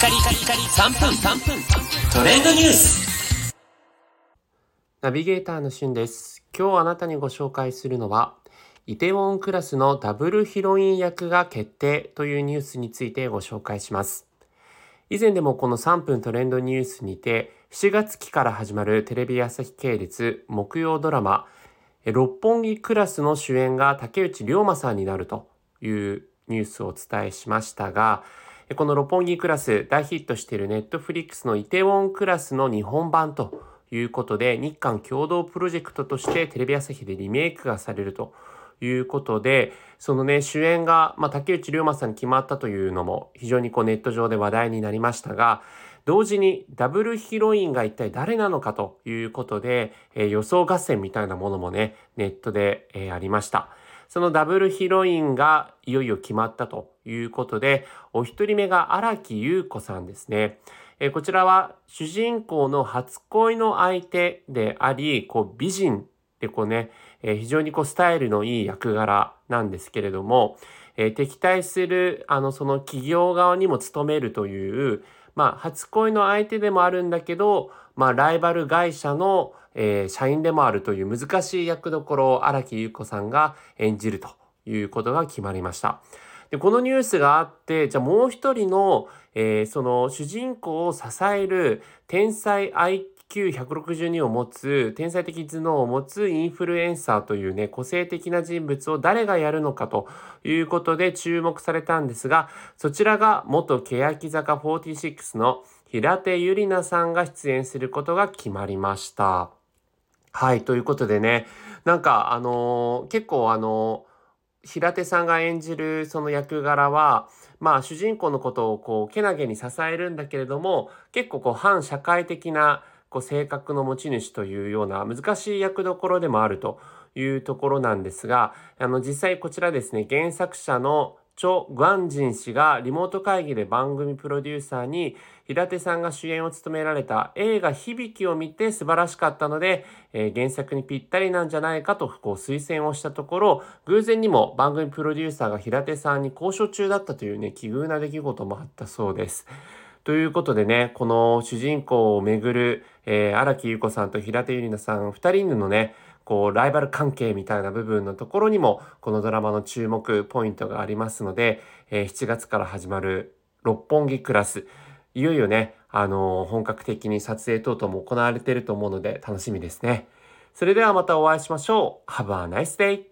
カリカリカリ3分3分トレンドニュースナビゲーターのしゅんです。今日あなたにご紹介するのは、イテウォンクラスのダブルヒロイン役が決定というニュースについてご紹介します。以前でもこの3分トレンドニュースにて、7月期から始まるテレビ朝日系列木曜ドラマ、六本木クラスの主演が竹内涼真さんになるというニュースをお伝えしましたが、この六本木クラス大ヒットしているネットフリックスのイテウォンクラスの日本版ということで日韓共同プロジェクトとしてテレビ朝日でリメイクがされるということでそのね主演が、まあ、竹内涼真さんに決まったというのも非常にこうネット上で話題になりましたが同時にダブルヒロインが一体誰なのかということで、えー予想合戦みたいなものもねネットで、えーありました。そのダブルヒロインがいよいよ決まったということで、お一人目が荒木優子さんですね。えこちらは主人公の初恋の相手であり、こう美人でこうね、えー非常にこうスタイルのいい役柄なんですけれども、えー敵対するあのその企業側にも務めるという、まあ初恋の相手でもあるんだけど、まあライバル会社の、えー社員でもあるという難しい役どころを荒木優子さんが演じるということが決まりました。でこのニュースがあってじゃあもう一人の、えーその主人公を支える天才 IQ162 を持つ天才的頭脳を持つインフルエンサーというね個性的な人物を誰がやるのかということで注目されたんですがそちらが元欅坂46の平手友梨奈さんが出演することが決まりました。はいということでねなんかあのー結構あのー平手さんが演じるその役柄はまあ主人公のことをこうけなげに支えるんだけれども結構こう反社会的なこう性格の持ち主というような難しい役どころでもあるというところなんですがあの実際こちらですね原作者のチョ・グァンジン氏がリモート会議で番組プロデューサーに平手さんが主演を務められた映画「響き」を見て素晴らしかったので、えー原作にぴったりなんじゃないかとこう推薦をしたところ偶然にも番組プロデューサーが平手さんに交渉中だったというね奇遇な出来事もあったそうです。ということでねこの主人公をめぐるえー荒、木優子さんと平手友梨奈さん2人のねこうライバル関係みたいな部分のところにもこのドラマの注目ポイントがありますので、えー7月から始まる六本木クラスいよいよね、あのー本格的に撮影等々も行われていると思うので楽しみですね。それではまたお会いしましょう。Have a nice day!